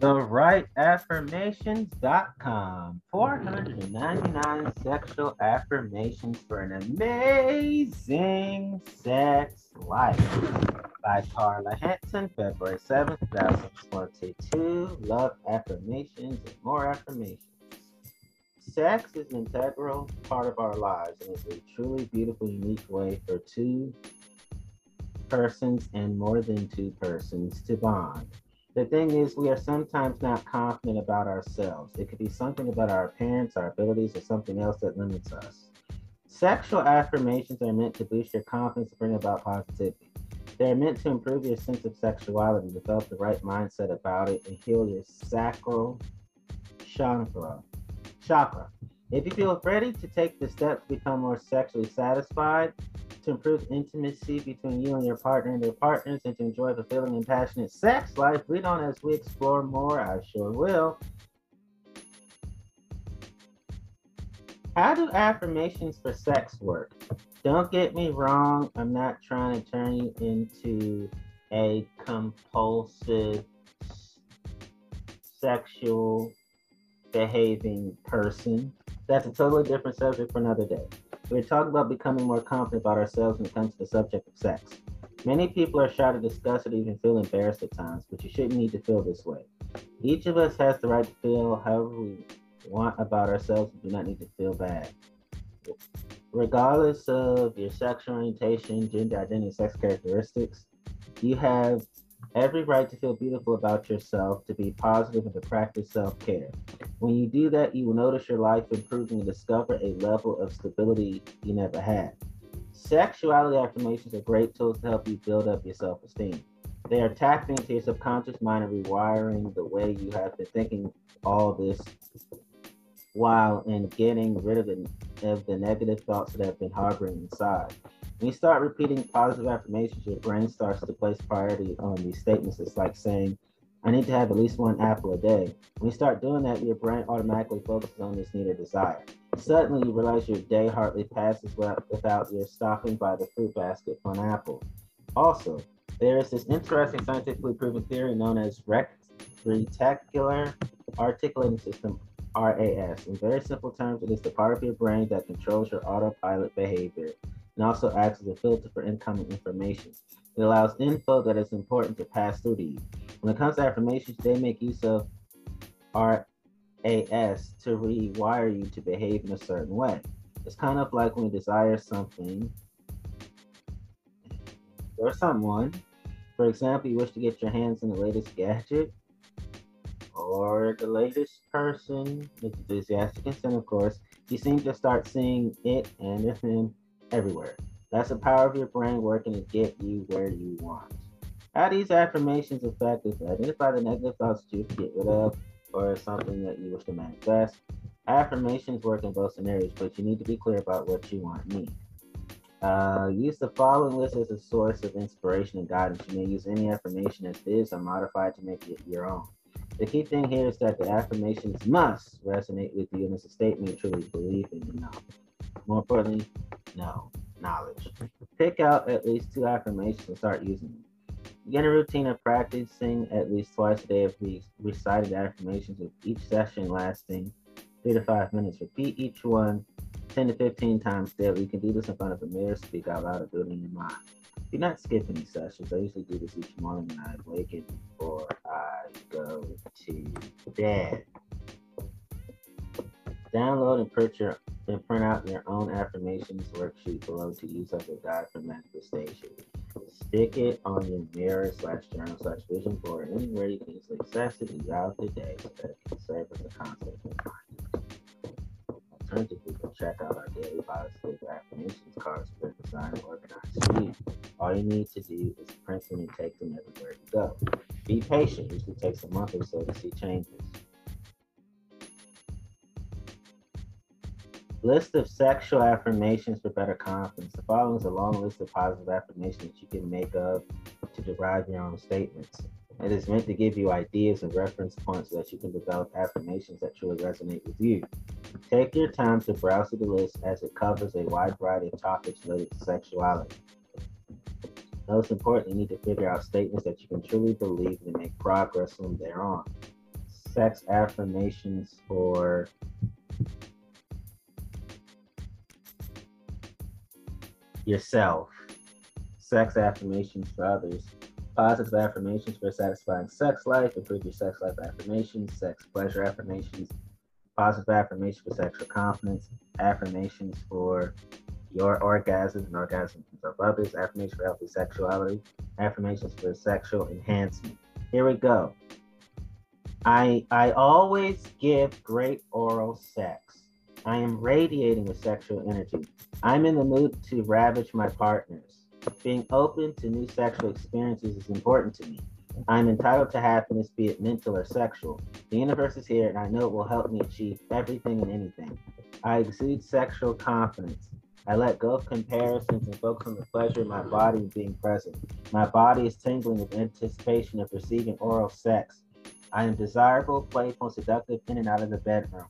TheRightAffirmations.com. 499 sexual affirmations for an amazing sex life by Carla Hanson, February 7th, 2022. Love affirmations and more affirmations. Sex is an integral part of our lives and is a truly beautiful, unique way for two persons and more than two persons to bond. The thing is, we are sometimes not confident about ourselves. It could be something about our appearance, our abilities, or something else that limits us. Sexual affirmations are meant to boost your confidence and bring about positivity. They are meant to improve your sense of sexuality, develop the right mindset about it, and heal your sacral chakra. Chakra. If you feel ready to take the step to become more sexually satisfied, to improve intimacy between you and your partner and their partners, and to enjoy fulfilling and passionate sex life, read on as we explore more. I sure will. How do affirmations for sex work? Don't get me wrong, I'm not trying to turn you into a compulsive sexual behaving person. That's a totally different subject for another day. We're talking about becoming more confident about ourselves when it comes to the subject of sex. Many people are shy to discuss it, even feel embarrassed at times, but you shouldn't need to feel this way. Each of us has the right to feel however we want about ourselves. We do not need to feel bad. Regardless of your sexual orientation, gender identity, sex characteristics, you have every right to feel beautiful about yourself, to be positive, and to practice self care. When you do that, you will notice your life improving and discover a level of stability you never had. Sexuality affirmations are great tools to help you build up your self esteem. They are tapping into your subconscious mind and rewiring the way you have been thinking all this while and getting rid of the, of the negative thoughts that have been harboring inside. When you start repeating positive affirmations, your brain starts to place priority on these statements. It's like saying, I need to have at least one apple a day. When you start doing that, your brain automatically focuses on this need or desire. Suddenly, you realize your day hardly passes without your stopping by the fruit basket for an apple. Also, there is this interesting scientifically proven theory known as reticular articulating system, RAS. In very simple terms, it is the part of your brain that controls your autopilot behavior and also acts as a filter for incoming information. It allows info that is important to pass through to you. When it comes to affirmations, they make use of RAS to rewire you to behave in a certain way. It's kind of like when you desire something or someone. For example, you wish to get your hands on the latest gadget or the latest person with enthusiastic and of course. You seem to start seeing it and him everywhere. That's the power of your brain working to get you where you want. How these affirmations affect effective? Identify the negative thoughts you get rid of or something that you wish to manifest. Affirmations work in both scenarios, but you need to be clear about what you want and need. Uh, use the following list as a source of inspiration and guidance. You may use any affirmation as is or modify it to make it your own. The key thing here is that the affirmations must resonate with you and it's a statement you truly believe in and know. More importantly, know knowledge. Pick out at least two affirmations and start using them. Begin a routine of practicing at least twice a day of these recited affirmations, with each session lasting three to five minutes. Repeat each one 10 to 15 times daily. You can do this in front of a mirror, speak out loud, or do it in your mind. Do not skip any sessions. I usually do this each morning when I awaken before I go to bed. Download and print, and print out your own affirmations worksheet below to use as a guide for manifestation. Stick it on your mirror slash journal slash vision board anywhere you access it throughout the day so that it can serve as a constant reminder. Alternatively, you can check out our daily affirmations cards for design and organized. All you need to do is print them and take them everywhere you go. Be patient, it usually takes a month or so to see changes. List of sexual affirmations for better confidence. The following is a long list of positive affirmations you can make up to derive your own statements. It is meant to give you ideas and reference points so that you can develop affirmations that truly resonate with you. Take your time to browse through the list as it covers a wide variety of topics related to sexuality. Most importantly, you need to figure out statements that you can truly believe and make progress from there on. sex affirmations for yourself, sex affirmations for others, positive affirmations for satisfying sex life, improve your sex life affirmations, sex pleasure affirmations, positive affirmations for sexual confidence, affirmations for your orgasms and orgasms of others, affirmations for healthy sexuality, affirmations for sexual enhancement. Here we go. I I always give great oral sex. I am radiating with sexual energy. I'm in the mood to ravage my partners. Being open to new sexual experiences is important to me. I'm entitled to happiness, be it mental or sexual. The universe is here, and I know it will help me achieve everything and anything. I exude sexual confidence. I let go of comparisons and focus on the pleasure of my body being present. My body is tingling with anticipation of receiving oral sex. I am desirable, playful, and seductive in and out of the bedroom.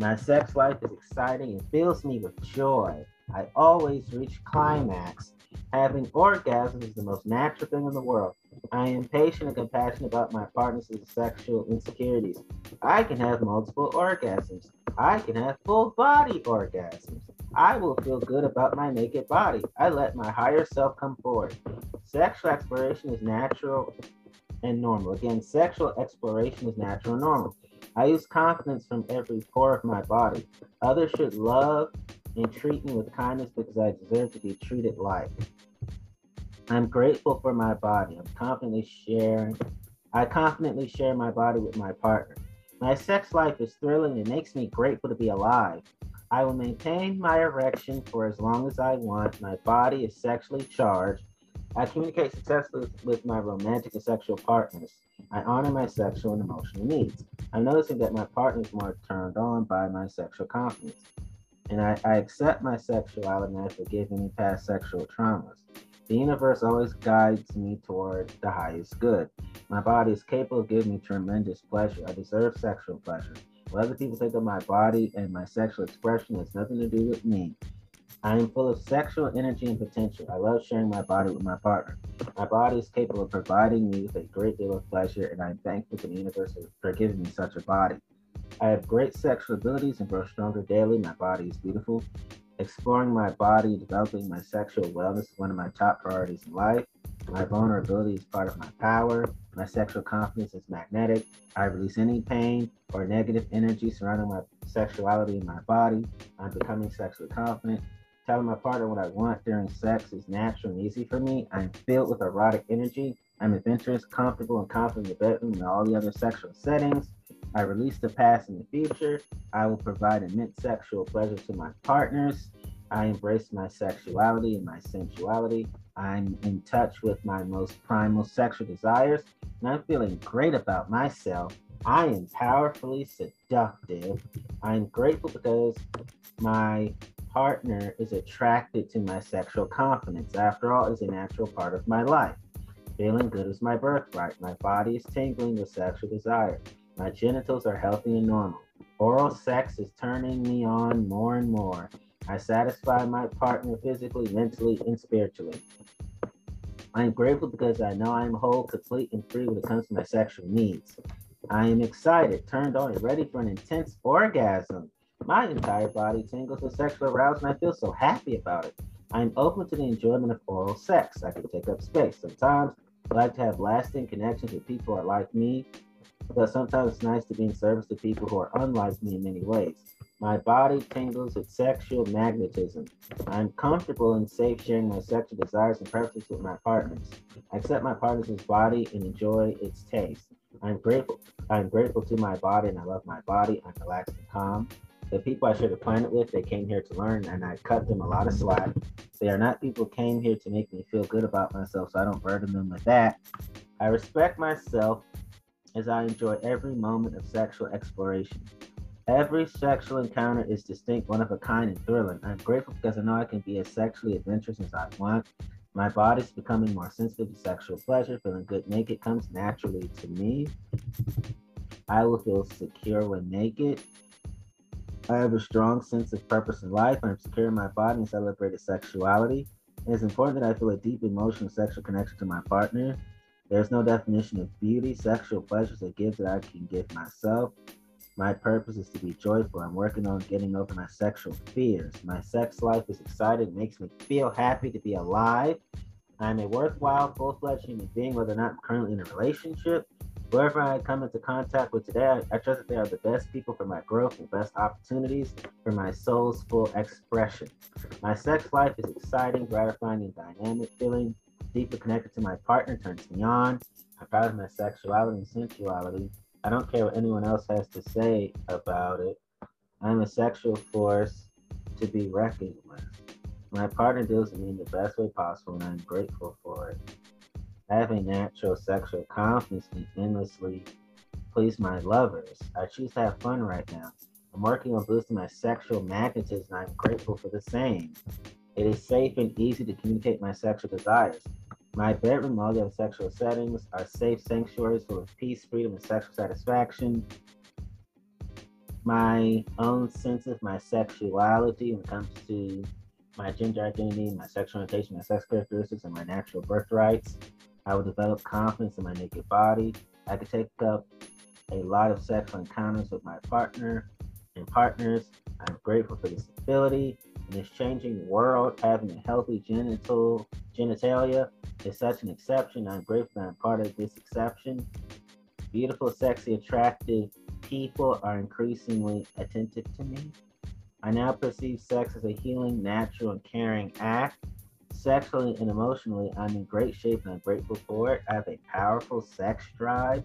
My sex life is exciting and fills me with joy. I always reach climax. Having orgasms is the most natural thing in the world. I am patient and compassionate about my partner's sexual insecurities. I can have multiple orgasms. I can have full body orgasms. I will feel good about my naked body. I let my higher self come forward. Sexual exploration is natural and normal. Again, sexual exploration is natural and normal. I use confidence from every pore of my body. Others should love and treat me with kindness because I deserve to be treated like. I'm grateful for my body. I'm confidently sharing. I confidently share my body with my partner. My sex life is thrilling and makes me grateful to be alive. I will maintain my erection for as long as I want. My body is sexually charged. I communicate successfully with my romantic and sexual partners. I honor my sexual and emotional needs. I'm noticing that my partner is more turned on by my sexual confidence. And I, I accept my sexuality and I forgive any past sexual traumas. The universe always guides me toward the highest good. My body is capable of giving me tremendous pleasure. I deserve sexual pleasure. What other people think of my body and my sexual expression has nothing to do with me. I am full of sexual energy and potential. I love sharing my body with my partner. My body is capable of providing me with a great deal of pleasure, and I'm thankful to the universe for giving me such a body. I have great sexual abilities and grow stronger daily. My body is beautiful. Exploring my body, developing my sexual wellness is one of my top priorities in life. My vulnerability is part of my power. My sexual confidence is magnetic. I release any pain or negative energy surrounding my sexuality in my body. I'm becoming sexually confident. Telling my partner what I want during sex is natural and easy for me. I'm filled with erotic energy. I'm adventurous, comfortable, and confident in the bedroom and all the other sexual settings. I release the past and the future. I will provide immense sexual pleasure to my partners. I embrace my sexuality and my sensuality. I'm in touch with my most primal sexual desires, and I'm feeling great about myself. I am powerfully seductive. I'm grateful because my partner is attracted to my sexual confidence. After all, it's a natural part of my life. Feeling good is my birthright. My body is tingling with sexual desire. My genitals are healthy and normal. Oral sex is turning me on more and more. I satisfy my partner physically, mentally, and spiritually. I am grateful because I know I am whole, complete, and free when it comes to my sexual needs. I am excited, turned on, and ready for an intense orgasm. My entire body tingles with sexual arousal, and I feel so happy about it. I am open to the enjoyment of oral sex. I can take up space. Sometimes like to have lasting connections with people who are like me, but sometimes it's nice to be in service to people who are unlike me in many ways. My body tingles with sexual magnetism. I'm comfortable and safe sharing my sexual desires and preferences with my partners. I accept my partner's body and enjoy its taste. I'm grateful. I'm grateful to my body and I love my body. I'm relaxed and calm the people I share the planet with, they came here to learn, and I cut them a lot of slack. They are not people came here to make me feel good about myself, so I don't burden them with that. I respect myself as I enjoy every moment of sexual exploration. Every sexual encounter is distinct, one of a kind, and thrilling. I'm grateful because I know I can be as sexually adventurous as I want. My body's becoming more sensitive to sexual pleasure. Feeling good naked comes naturally to me. I will feel secure when naked. I have a strong sense of purpose in life. I'm secure in my body and celebrated sexuality. It is important that I feel a deep emotional sexual connection to my partner. There's no definition of beauty, sexual pleasures, or gifts that I can give myself. My purpose is to be joyful. I'm working on getting over my sexual fears. My sex life is exciting, makes me feel happy to be alive. I'm a worthwhile, full fledged human being, whether or not I'm currently in a relationship. Whoever I come into contact with today, I, I trust that they are the best people for my growth and best opportunities for my soul's full expression. My sex life is exciting, gratifying, and dynamic, feeling deeply connected to my partner turns me on. I'm proud of my sexuality and sensuality. I don't care what anyone else has to say about it. I'm a sexual force to be reckoned with. My partner deals with me in the best way possible, and I'm grateful for it. A natural sexual confidence and endlessly please my lovers. I choose to have fun right now. I'm working on boosting my sexual magnetism, I'm grateful for the same. It is safe and easy to communicate my sexual desires. My bedroom, all the other sexual settings are safe sanctuaries full of peace, freedom, and sexual satisfaction. My own sense of my sexuality when it comes to my gender identity, my sexual orientation, my sex characteristics, and my natural birthrights. I will develop confidence in my naked body. I could take up a lot of sexual encounters with my partner and partners. I'm grateful for this ability. In this changing world, having a healthy genital genitalia is such an exception. I'm grateful I'm part of this exception. Beautiful, sexy, attractive people are increasingly attentive to me. I now perceive sex as a healing, natural, and caring act. Sexually and emotionally, I'm in great shape and I'm grateful for it. I have a powerful sex drive.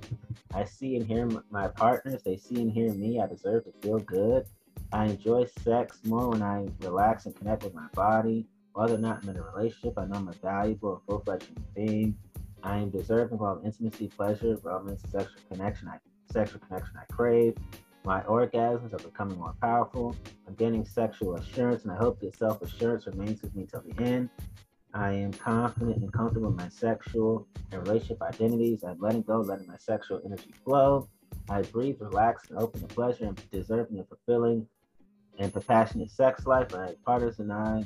I see and hear my partners, they see and hear me. I deserve to feel good. I enjoy sex more when I relax and connect with my body. Whether or not I'm in a relationship, I know I'm a valuable and full fledged being. I am deserving of intimacy, pleasure, romance, sexual connection. I sexual connection I crave. My orgasms are becoming more powerful. I'm gaining sexual assurance, and I hope that self assurance remains with me till the end. I am confident and comfortable in my sexual and relationship identities. I'm letting go, letting my sexual energy flow. I breathe, relax, and open to pleasure and deserving and fulfilling and compassionate sex life. My partners and I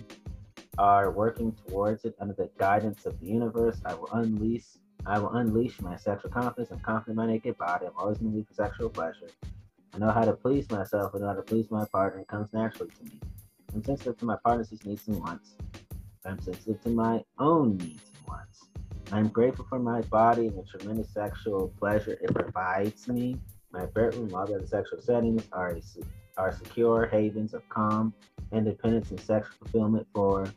are working towards it under the guidance of the universe. I will unleash I will unleash my sexual confidence I'm confident in my naked body. I'm always mood for sexual pleasure. I know how to please myself and know how to please my partner. It comes naturally to me. I'm sensitive to my partner's needs and wants. I'm sensitive to my own needs and wants. I'm grateful for my body and the tremendous sexual pleasure it provides me. My bedroom, all the other sexual settings are are secure havens of calm, independence, and sexual fulfillment for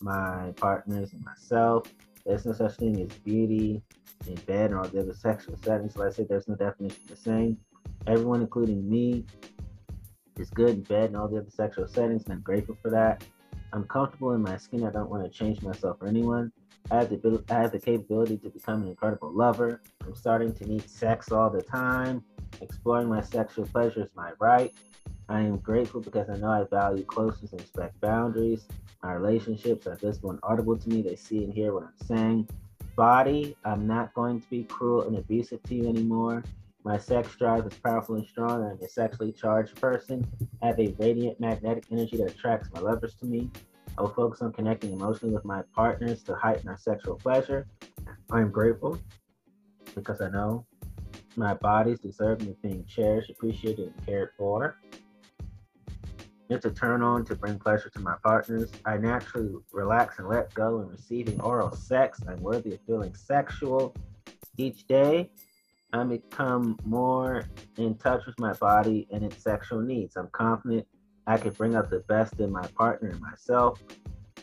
my partners and myself. There's no such thing as beauty in bed or the other sexual settings. Let's say there's no definition of the same. Everyone, including me, is good in bed and all the other sexual settings, and I'm grateful for that. I'm comfortable in my skin. I don't want to change myself for anyone. I have the I have the capability to become an incredible lover. I'm starting to need sex all the time. Exploring my sexual pleasure is my right. I am grateful because I know I value closeness and respect boundaries. My relationships are visible and audible to me. They see and hear what I'm saying. Body, I'm not going to be cruel and abusive to you anymore. My sex drive is powerful and strong. I'm a sexually charged person. I have a radiant magnetic energy that attracts my lovers to me. I will focus on connecting emotionally with my partners to heighten our sexual pleasure. I am grateful because I know my bodies deserving of being cherished, appreciated, and cared for. It's a turn on to bring pleasure to my partners. I naturally relax and let go in receiving oral sex. I'm worthy of feeling sexual. Each day, I become more in touch with my body and its sexual needs. I'm confident I can bring out the best in my partner and myself.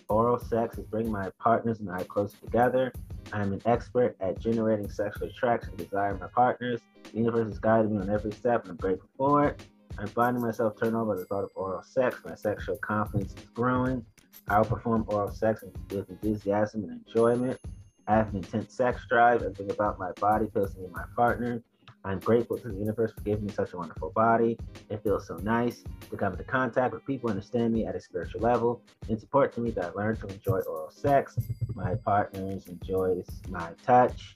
Oral sex is bringing my partners and I closer together. I'm an expert at generating sexual attraction and desire in my partners. The universe is guiding me on every step, and I'm grateful for it. I'm finding myself turned on by the thought of oral sex. My sexual confidence is growing. I will perform oral sex with enthusiasm and enjoyment. I have an intense sex drive. Everything about my body feels to me my partner. I'm grateful to the universe for giving me such a wonderful body. It feels so nice to come into contact with people who understand me at a spiritual level. It's important to me that I learn to enjoy oral sex. My partners enjoy my touch.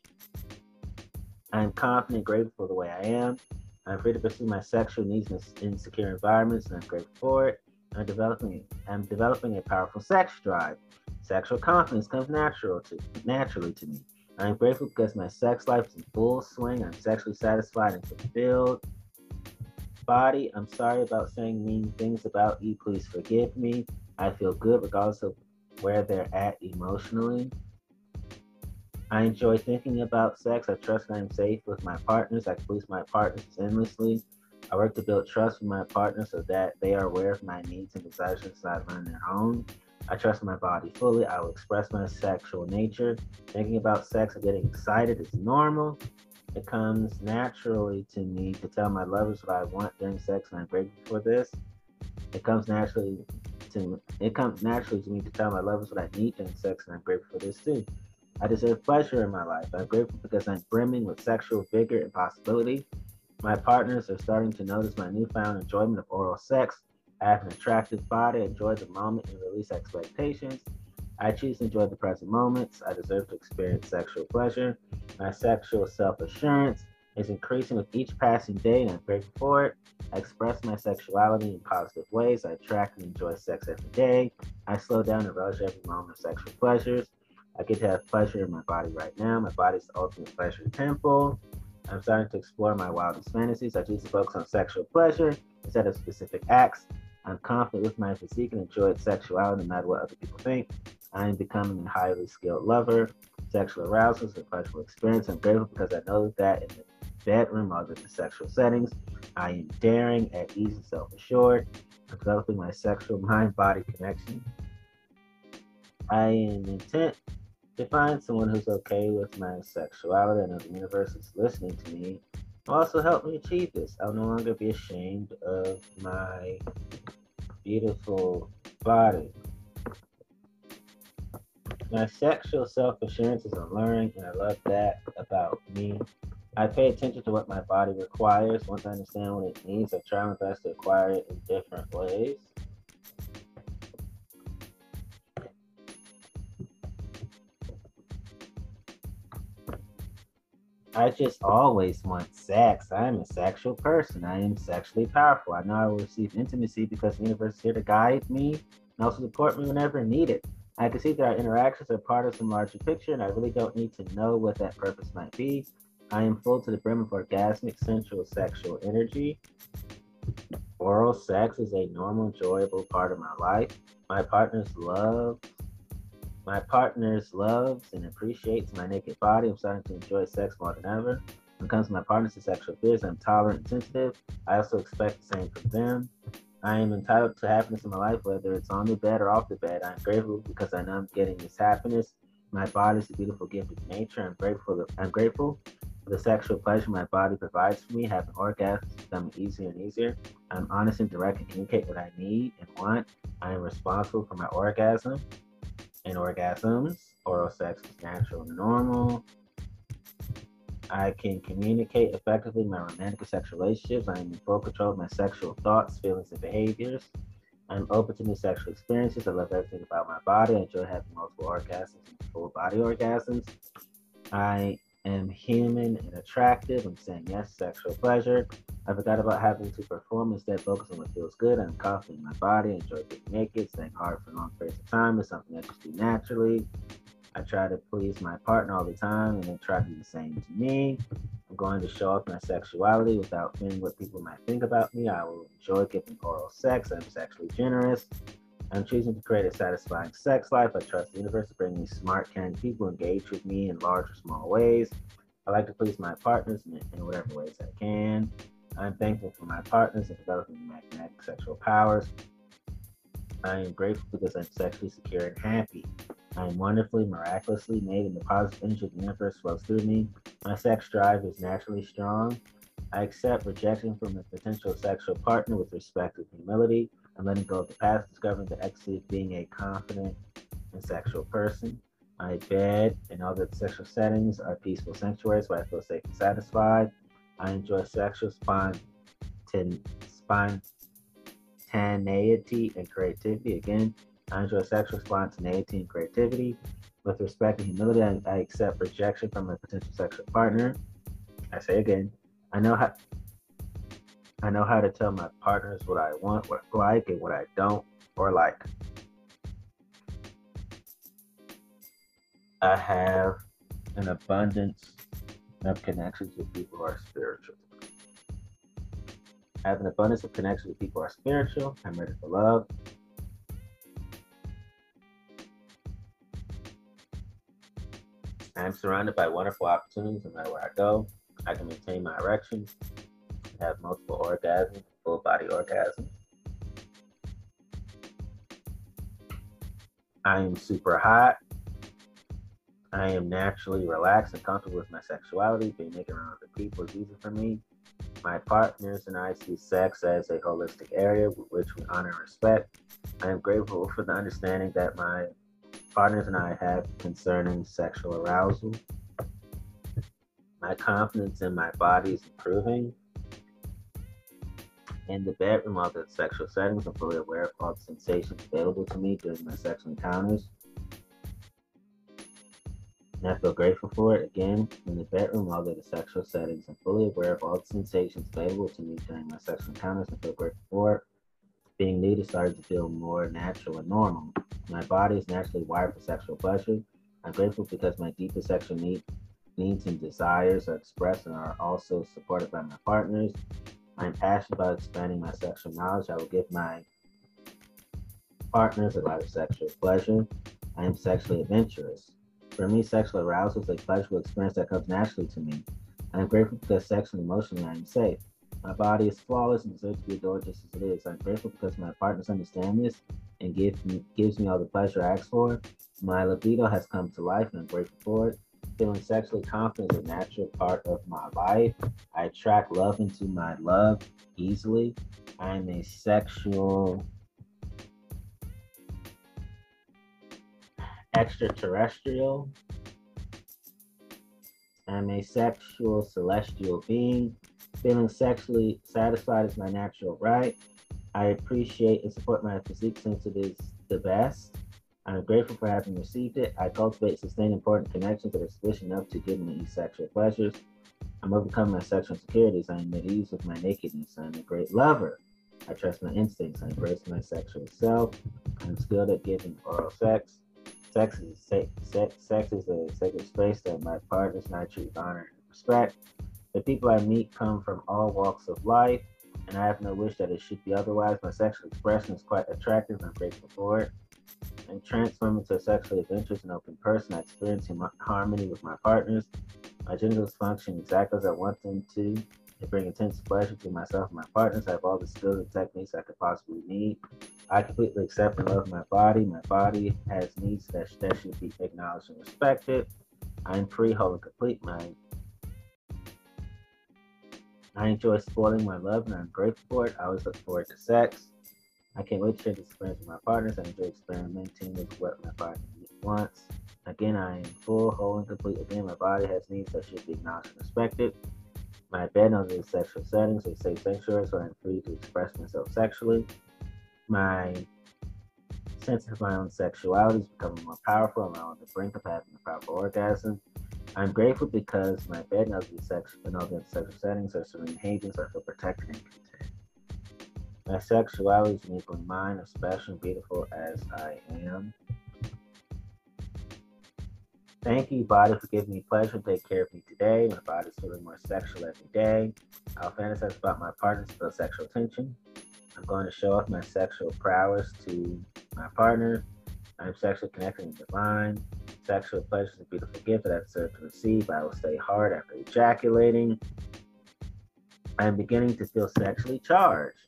I'm confident, grateful for the way I am. I'm free to pursue my sexual needs in secure environments, and I'm grateful for it. I'm developing, I'm developing a powerful sex drive. Sexual confidence comes natural to naturally to me. I'm grateful because my sex life is in full swing. I'm sexually satisfied and fulfilled. Body, I'm sorry about saying mean things about you. Please forgive me. I feel good regardless of where they're at emotionally. I enjoy thinking about sex. I trust I am safe with my partners. I please my partners endlessly. I work to build trust with my partners so that they are aware of my needs and desires so I their own. I trust my body fully. I will express my sexual nature. Thinking about sex and getting excited is normal. It comes naturally to me to tell my lovers what I want during sex, and I'm grateful for this. It comes naturally to it comes naturally to me to tell my lovers what I need during sex, and I'm grateful for this too. I deserve pleasure in my life. I'm grateful because I'm brimming with sexual vigor and possibility. My partners are starting to notice my newfound enjoyment of oral sex. I have an attractive body, enjoy the moment, and release expectations. I choose to enjoy the present moments. I deserve to experience sexual pleasure. My sexual self assurance is increasing with each passing day, and I'm grateful for it. I express my sexuality in positive ways. I attract and enjoy sex every day. I slow down and relish every moment of sexual pleasures. I get to have pleasure in my body right now. My body is the ultimate pleasure temple. I'm starting to explore my wildest fantasies. I choose to focus on sexual pleasure instead of specific acts. I'm confident with my physique and enjoy sexuality no matter what other people think. I am becoming a highly skilled lover. Sexual arousal is a pleasurable experience. I'm grateful because I know that in the bedroom, other than sexual settings, I am daring, at ease, and self assured. Developing my sexual mind body connection. I am intent to find someone who's okay with my sexuality and the universe is listening to me also help me achieve this. I'll no longer be ashamed of my beautiful body. My sexual self assurance is alluring, and I love that about me. I pay attention to what my body requires. Once I understand what it needs, I try my best to acquire it in different ways. I just always want sex. I am a sexual person. I am sexually powerful. I know I will receive intimacy because the universe is here to guide me and also support me whenever needed. I can see that our interactions are part of some larger picture, and I really don't need to know what that purpose might be. I am full to the brim of orgasmic, sensual, sexual energy. Oral sex is a normal, enjoyable part of my life. My partner's love my partner's loves and appreciates my naked body. I'm starting to enjoy sex more than ever. When it comes to my partners sexual fears, I'm tolerant and sensitive. I also expect the same from them. I am entitled to happiness in my life, whether it's on the bed or off the bed. I'm grateful because I know I'm getting this happiness. My body is a beautiful gift of nature. I'm grateful. I'm grateful for the sexual pleasure my body provides for me. Having orgasms becoming easier and easier. I'm honest and direct and communicate what I need and want. I am responsible for my orgasm and orgasms. Oral sex is natural and normal. I can communicate effectively my romantic and sexual relationships. I am in full control of my sexual thoughts, feelings, and behaviors. I'm open to new sexual experiences. I love everything about my body. I enjoy having multiple orgasms and full body orgasms. I am human and attractive. I'm saying yes, sexual pleasure. I forgot about having to perform instead focus on what feels good. I'm confident in my body. Enjoy being naked. Staying hard for long periods of time is something I just do naturally. I try to please my partner all the time and they try to do the same to me. I'm going to show off my sexuality without fearing what people might think about me. I will enjoy giving oral sex. I'm sexually generous. I'm choosing to create a satisfying sex life. I trust the universe to bring me smart, caring people engage with me in large or small ways. I like to please my partners in, in whatever ways I can. I'm thankful for my partners in developing magnetic sexual powers. I am grateful because I'm sexually secure and happy. I am wonderfully, miraculously made, and the positive energy of the universe flows through me. My sex drive is naturally strong. I accept rejection from a potential sexual partner with respect and humility. I'm letting go of the past, discovering the ecstasy of being a confident and sexual person. My bed and other sexual settings are peaceful sanctuaries where I feel safe and satisfied. I enjoy sexual spontaneity and creativity. Again, I enjoy sexual spontaneity and creativity. With respect and humility, I, I accept rejection from a potential sexual partner. I say again, I know how I know how to tell my partners what I want, what I like, and what I don't or like. I have an abundance of connections with people who are spiritual. I have an abundance of connections with people who are spiritual. I'm ready for love. I am surrounded by wonderful opportunities no matter where I go. I can maintain my erections, have multiple orgasms, full body orgasms. I am super hot. I am naturally relaxed and comfortable with my sexuality. Being naked around other people is easy for me. My partners and I see sex as a holistic area which we honor and respect. I am grateful for the understanding that my partners and I have concerning sexual arousal. My confidence in my body is improving. In the bedroom, the sexual settings, I'm fully aware of all the sensations available to me during my sexual encounters. And I feel grateful for it. Again, in the bedroom, all the sexual settings, I'm fully aware of all the sensations available to me during my sexual encounters. I feel grateful for it. Being nude started to feel more natural and normal. My body is naturally wired for sexual pleasure. I'm grateful because my deepest sexual need, needs and desires are expressed and are also supported by my partners. I'm passionate about expanding my sexual knowledge. I will give my partners a lot of sexual pleasure. I am sexually adventurous. For me, sexual arousal is a pleasurable experience that comes naturally to me. I am grateful because sexually and emotionally I am safe. My body is flawless and deserves to be adored just as it is. I'm grateful because my partners understand this and give me, gives me all the pleasure I ask for. My libido has come to life and I'm grateful for it. Feeling sexually confident is a natural part of my life. I attract love into my love easily. I'm a sexual extraterrestrial. I'm a sexual celestial being. Feeling sexually satisfied is my natural right. I appreciate and support my physique since it is the best. I'm grateful for having received it. I cultivate sustain important connections that are sufficient enough to give me sexual pleasures. I'm overcoming my sexual insecurities. I am at ease with my nakedness. I'm a great lover. I trust my instincts. I embrace my sexual self. I'm skilled at giving oral sex. Sex is, sex, sex is a sacred space that my partners and I treat with honor and respect. The people I meet come from all walks of life, and I have no wish that it should be otherwise. My sexual expression is quite attractive, I'm grateful for it and transform into a sexually adventurous and open person. I experience harmony with my partners. My genitals function exactly as I want them to. They bring intense pleasure to myself and my partners. I have all the skills and techniques I could possibly need. I completely accept and love my body. My body has needs that, that should be acknowledged and respected. I am free, whole, and complete. My I enjoy spoiling my love and I'm grateful for it. I always look forward to sex. I can't wait to share this experience with my partners. I enjoy experimenting with what my partner wants. Again, I am full, whole, and complete. Again, my body has needs that should be acknowledged and respected. My bed under the sexual settings is safe sanctuary, so I'm free to express myself sexually. My sense of my own sexuality is becoming more powerful. I'm on the brink of having a powerful orgasm. I'm grateful because my bed and other sex and other sexual settings are serene havens. I feel protected and content. My sexuality is uniquely mine, as special and beautiful as I am. Thank you, body, for giving me pleasure. Take care of me today. My body's feeling more sexual every day. I'll fantasize about my partner to feel sexual tension. I'm going to show off my sexual prowess to my partner. I'm sexually connected and divine. Sexual pleasure is a beautiful gift that I deserve to receive. I will stay hard after ejaculating. I'm beginning to feel sexually charged.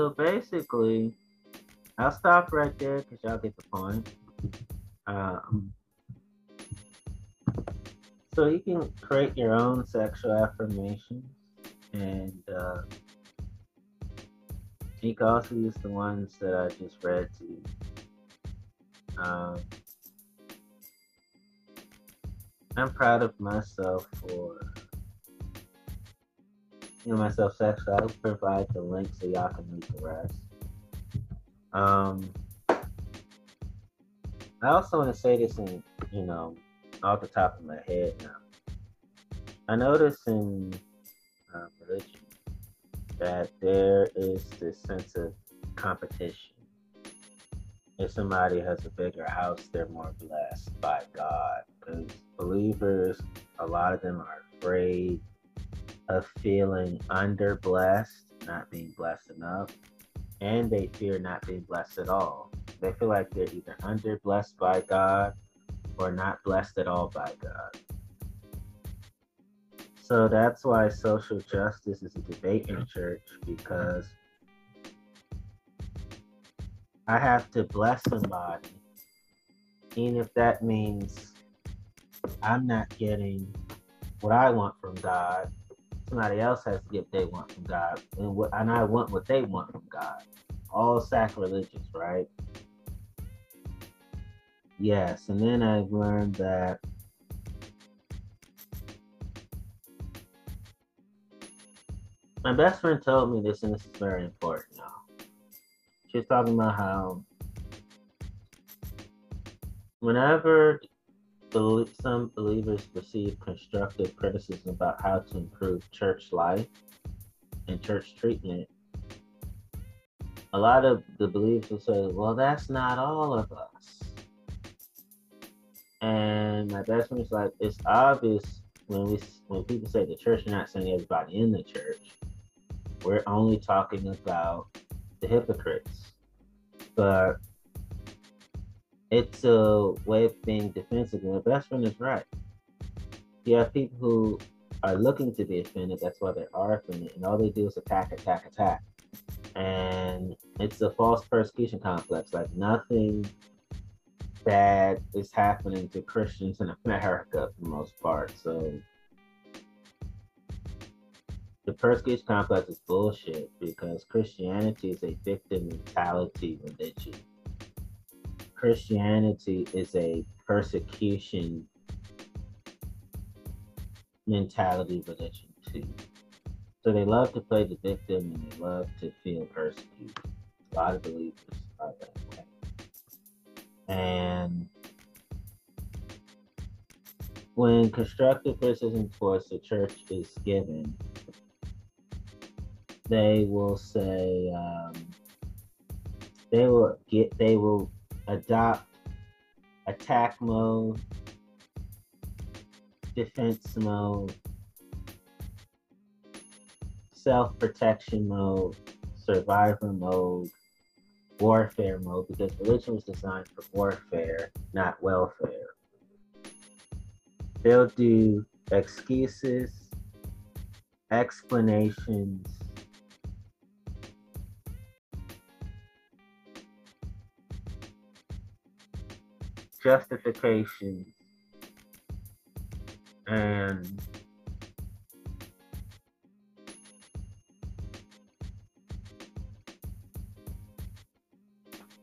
So basically, I'll stop right there because y'all get the point. Um, so you can create your own sexual affirmations, and uh, you can also use the ones that I just read to you. Um, I'm proud of myself for you know myself sexual. I'll provide the link so y'all can read the rest. Um, I also want to say this in, you know, off the top of my head now. I notice in uh, religion that there is this sense of competition. If somebody has a bigger house, they're more blessed by God. Because believers, a lot of them are afraid of feeling under blessed, not being blessed enough, and they fear not being blessed at all. They feel like they're either under blessed by God or not blessed at all by God. So that's why social justice is a debate in church because I have to bless somebody, even if that means I'm not getting what I want from God. Somebody else has to get what they want from God, and what and I want what they want from God. All sacrilegious, right? Yes, and then I've learned that my best friend told me this, and this is very important now. She was talking about how whenever some believers receive constructive criticism about how to improve church life and church treatment, a lot of the believers will say, Well, that's not all of us. And my best friend was like, it's obvious when we when people say the church, are not saying everybody in the church. We're only talking about the hypocrites. But it's a way of being defensive. And my best friend is right. You have people who are looking to be offended. That's why they are offended, and all they do is attack, attack, attack. And it's a false persecution complex. Like nothing bad is happening to Christians in America for the most part. So the persecution complex is bullshit because Christianity is a victim mentality religion. Christianity is a persecution mentality religion too. So they love to play the victim and they love to feel persecuted. A lot of believers are that way. And when constructive criticism towards the church is given, they will say um, they will get they will adopt attack mode, defense mode, self protection mode, survivor mode, warfare mode because religion was designed for warfare, not welfare. They'll do excuses, explanations, justifications, and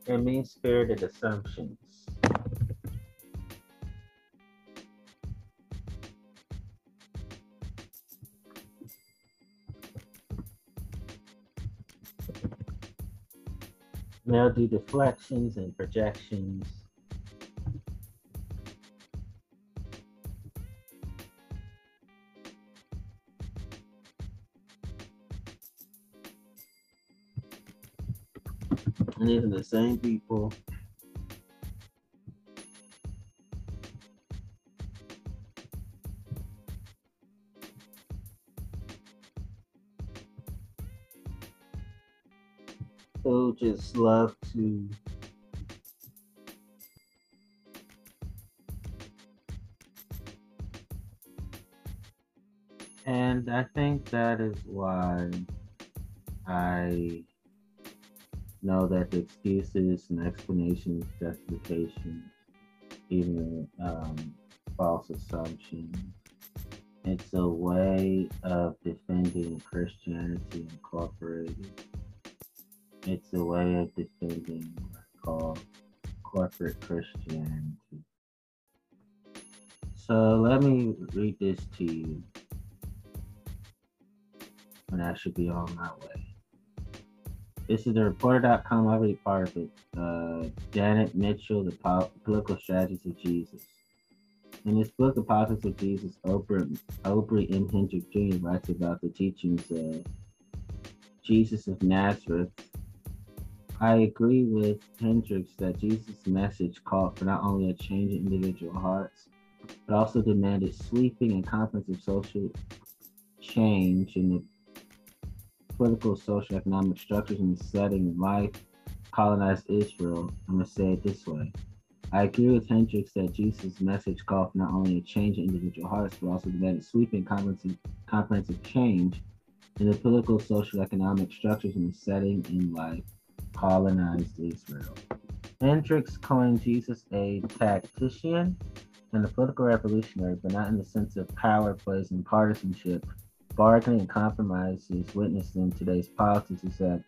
and mean spirited assumptions. They'll do deflections and projections. And even the same people. Who just love to and I think that is why I know that the excuses and explanations, justifications, even um, false assumptions, it's a way of defending Christianity Incorporated. It's a way of defending called corporate Christianity. So let me read this to you. and I should be on my way. This is the reporter.com. I read part of it. Uh, Janet Mitchell, The Political Strategies of Jesus. In his book, The Politics of Jesus, Obery, Obery M. Hendrick Jr. writes about the teachings of Jesus of Nazareth. I agree with Hendricks that Jesus' message called for not only a change in individual hearts, but also demanded sweeping and comprehensive social change in the political, social, economic structures and the setting of life colonized Israel. I'm going to say it this way. I agree with Hendricks that Jesus' message called for not only a change in individual hearts, but also demanded sweeping comprehensive, change in the political, social, economic structures and the setting in life colonized Israel. Hendricks coined Jesus a tactician and a political revolutionary, but not in the sense of power plays and partisanship bargaining and compromise is witnessed in today's politics is that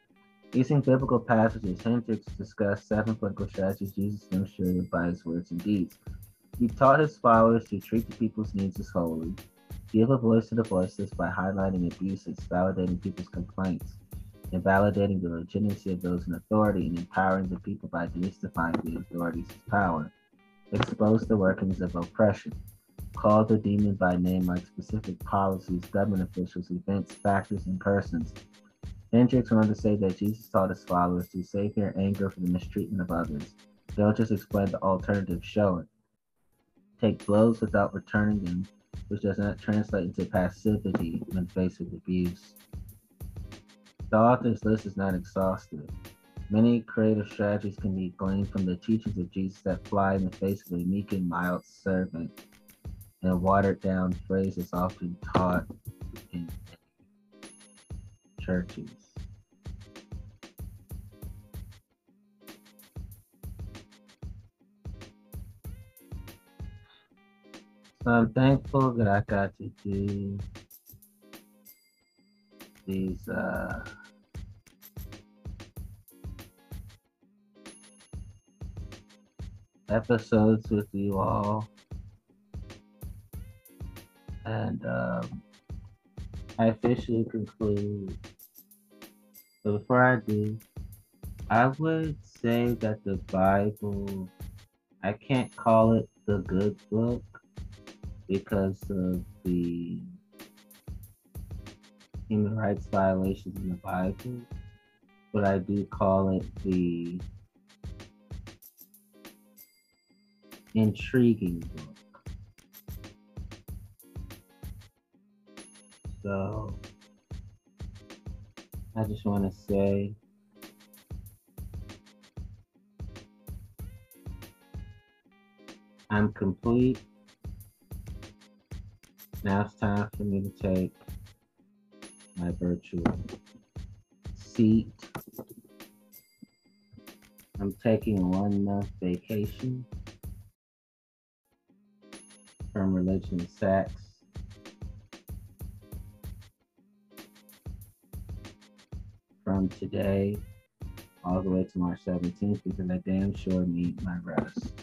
using biblical passages, Hendricks discussed seven political strategies Jesus demonstrated by his words and deeds. He taught his followers to treat the people's needs as holy, give a voice to the voiceless by highlighting abuses, validating people's complaints, and validating the legitimacy of those in authority, and empowering the people by demystifying the authorities' power, expose the workings of oppression. Call the demon by name like specific policies, government officials, events, factors, and persons. Hendricks went on to say that Jesus taught his followers to save their anger for the mistreatment of others. They'll just explain the alternative, showing. Take blows without returning them, which does not translate into passivity when faced with abuse. The author's list is not exhaustive. Many creative strategies can be gleaned from the teachings of Jesus that fly in the face of a meek and mild servant and watered down phrases often taught in churches. So I'm thankful that I got to do these uh, episodes with you all and um, I officially conclude. But before I do, I would say that the Bible, I can't call it the good book because of the human rights violations in the Bible, but I do call it the intriguing book. So I just want to say I'm complete. Now it's time for me to take my virtual seat. I'm taking one month vacation from Religion Sacks. from today all the way to March 17th because I damn sure need my rest.